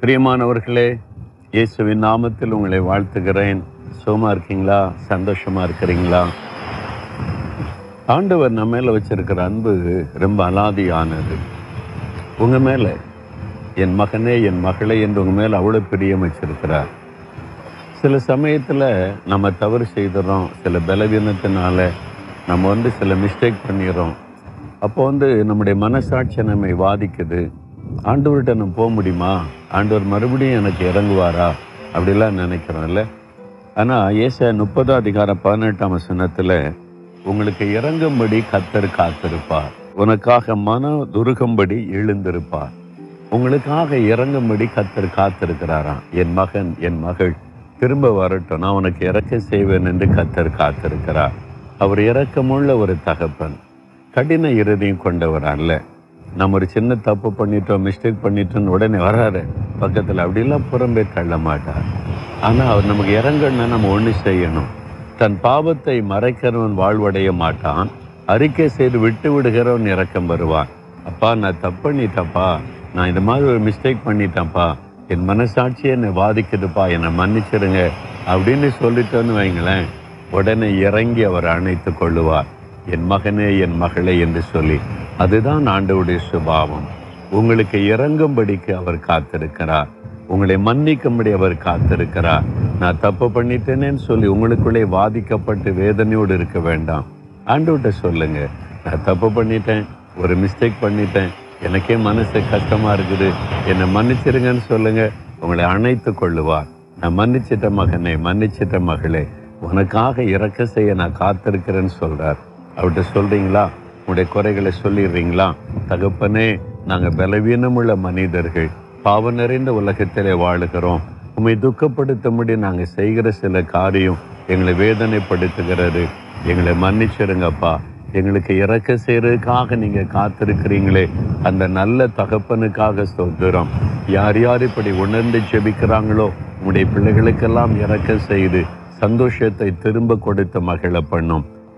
பிரியமானவர்களே இயேசுவின் நாமத்தில் உங்களை வாழ்த்துகிறேன். சுகமாக இருக்கீங்களா? சந்தோஷமாக இருக்கிறீங்களா? ஆண்டவர் நம்ம மேலே வச்சிருக்கிற அன்பு ரொம்ப அலாதியானது. உங்கள் மேலே என் மகனே என் மகளே என்று உங்கள் மேலே அவ்வளோ பிரியம் வச்சிருக்கிறார். சில சமயத்தில் நம்ம தவறு செய்துடுறோம் சில பலவீனத்தினால நம்ம வந்து சில மிஸ்டேக் பண்ணிடுறோம் அப்போ வந்து நம்முடைய மனசாட்சி நம்மை வாதிக்குது. ஆண்டவர்கிட்ட நான் போக முடியுமா? ஆண்டவர் மறுபடியும் எனக்கு இறங்குவாரா? அப்படிலாம் நினைக்கிறோம்ல ஆனால் ஏச முப்பதாம் அதிகாரம் பதினெட்டாம் வசனத்தில் உங்களுக்கு இறங்கும்படி கத்தர் காத்திருப்பார். உனக்காக மன துருகும்படி எழுந்திருப்பார். உங்களுக்காக இறங்கும்படி கத்தர் காத்திருக்கிறாராம். என் மகன் என் மகள் திரும்ப வரட்டும். நான் உனக்கு இறக்க செய்வேன் என்று கத்தர் காத்திருக்கிறார். அவர் இறக்கமுள்ள ஒரு தகப்பன். கடின இறுதியும் கொண்டவர் அல்ல நம்ம ஒரு சின்ன தப்பு பண்ணிட்டோம் மிஸ்டேக் பண்ணிட்டோம்னு உடனே வராரு. பக்கத்தில் அப்படிலாம் புறம்பே தள்ள மாட்டார். ஆனால் அவர் நமக்கு இறங்கணும்னா நம்ம ஒன்று செய்யணும். தன் பாவத்தை மறைக்கிறவன் வாழ்வடைய மாட்டான். அறிக்கை செய்து விட்டு விடுகிறவன் இறக்கம் வருவான். அப்பா நான் தப்பு பண்ணிட்டப்பா நான் இந்த மாதிரி ஒரு மிஸ்டேக் பண்ணிட்டேன்ப்பா. என் மனசாட்சியை என்னை வாதிக்குதுப்பா. என்னை மன்னிச்சிடுங்க அப்படின்னு சொல்லிட்டோன்னு வைங்களேன் உடனே இறங்கி அவர் அணைத்து கொள்ளுவார். என் மகனே என் மகளே என்று சொல்லி. அதுதான் ஆண்டவுடைய சுபாவம். உங்களுக்கு இறங்கும்படிக்கு அவர் காத்திருக்கிறார். உங்களை மன்னிக்கும்படி அவர் காத்திருக்கிறார். நான் தப்பு பண்ணிட்டேனேன்னு சொல்லி உங்களுக்குள்ளே வாதிக்கப்பட்டு வேதனையோடு இருக்க வேண்டாம். ஆண்டவர்கிட்ட சொல்லுங்க. நான் தப்பு பண்ணிட்டேன். ஒரு மிஸ்டேக் பண்ணிட்டேன். எனக்கே மனசு கஷ்டமா இருக்குது. என்னை மன்னிச்சிருங்கன்னு சொல்லுங்க. உங்களை அணைத்து கொள்ளுவார். நான் மன்னிச்சிட்ட மகனை மன்னிச்சிட்ட மகளே. உனக்காக இறக்க செய்ய நான் காத்திருக்கிறேன்னு சொல்றார். அவர்கிட்ட சொல்றீங்களா? உடைய குறைகளை சொல்லிடுறீங்களா? தகப்பனே நாங்கள் பலவீனமுள்ள மனிதர்கள் பாவம் நிறைந்த உலகத்திலே வாழுகிறோம். உண்மை துக்கப்படுத்தும்படி நாங்கள் செய்கிற சில காரியம் எங்களை வேதனைப்படுத்துகிறது. எங்களை மன்னிச்சிடுங்கப்பா எங்களுக்கு இறக்க செய்கிறதுக்காக நீங்கள் காத்திருக்கிறீங்களே. அந்த நல்ல தகப்பனுக்காக ஸ்தோத்திரம். யார் யார் இப்படி உணர்ந்து ஜெபிக்கிறாங்களோ உங்களுடைய பிள்ளைகளுக்கெல்லாம் இறக்க செய்து சந்தோஷத்தை திரும்ப கொடுத்த மகிழ பண்ணும்.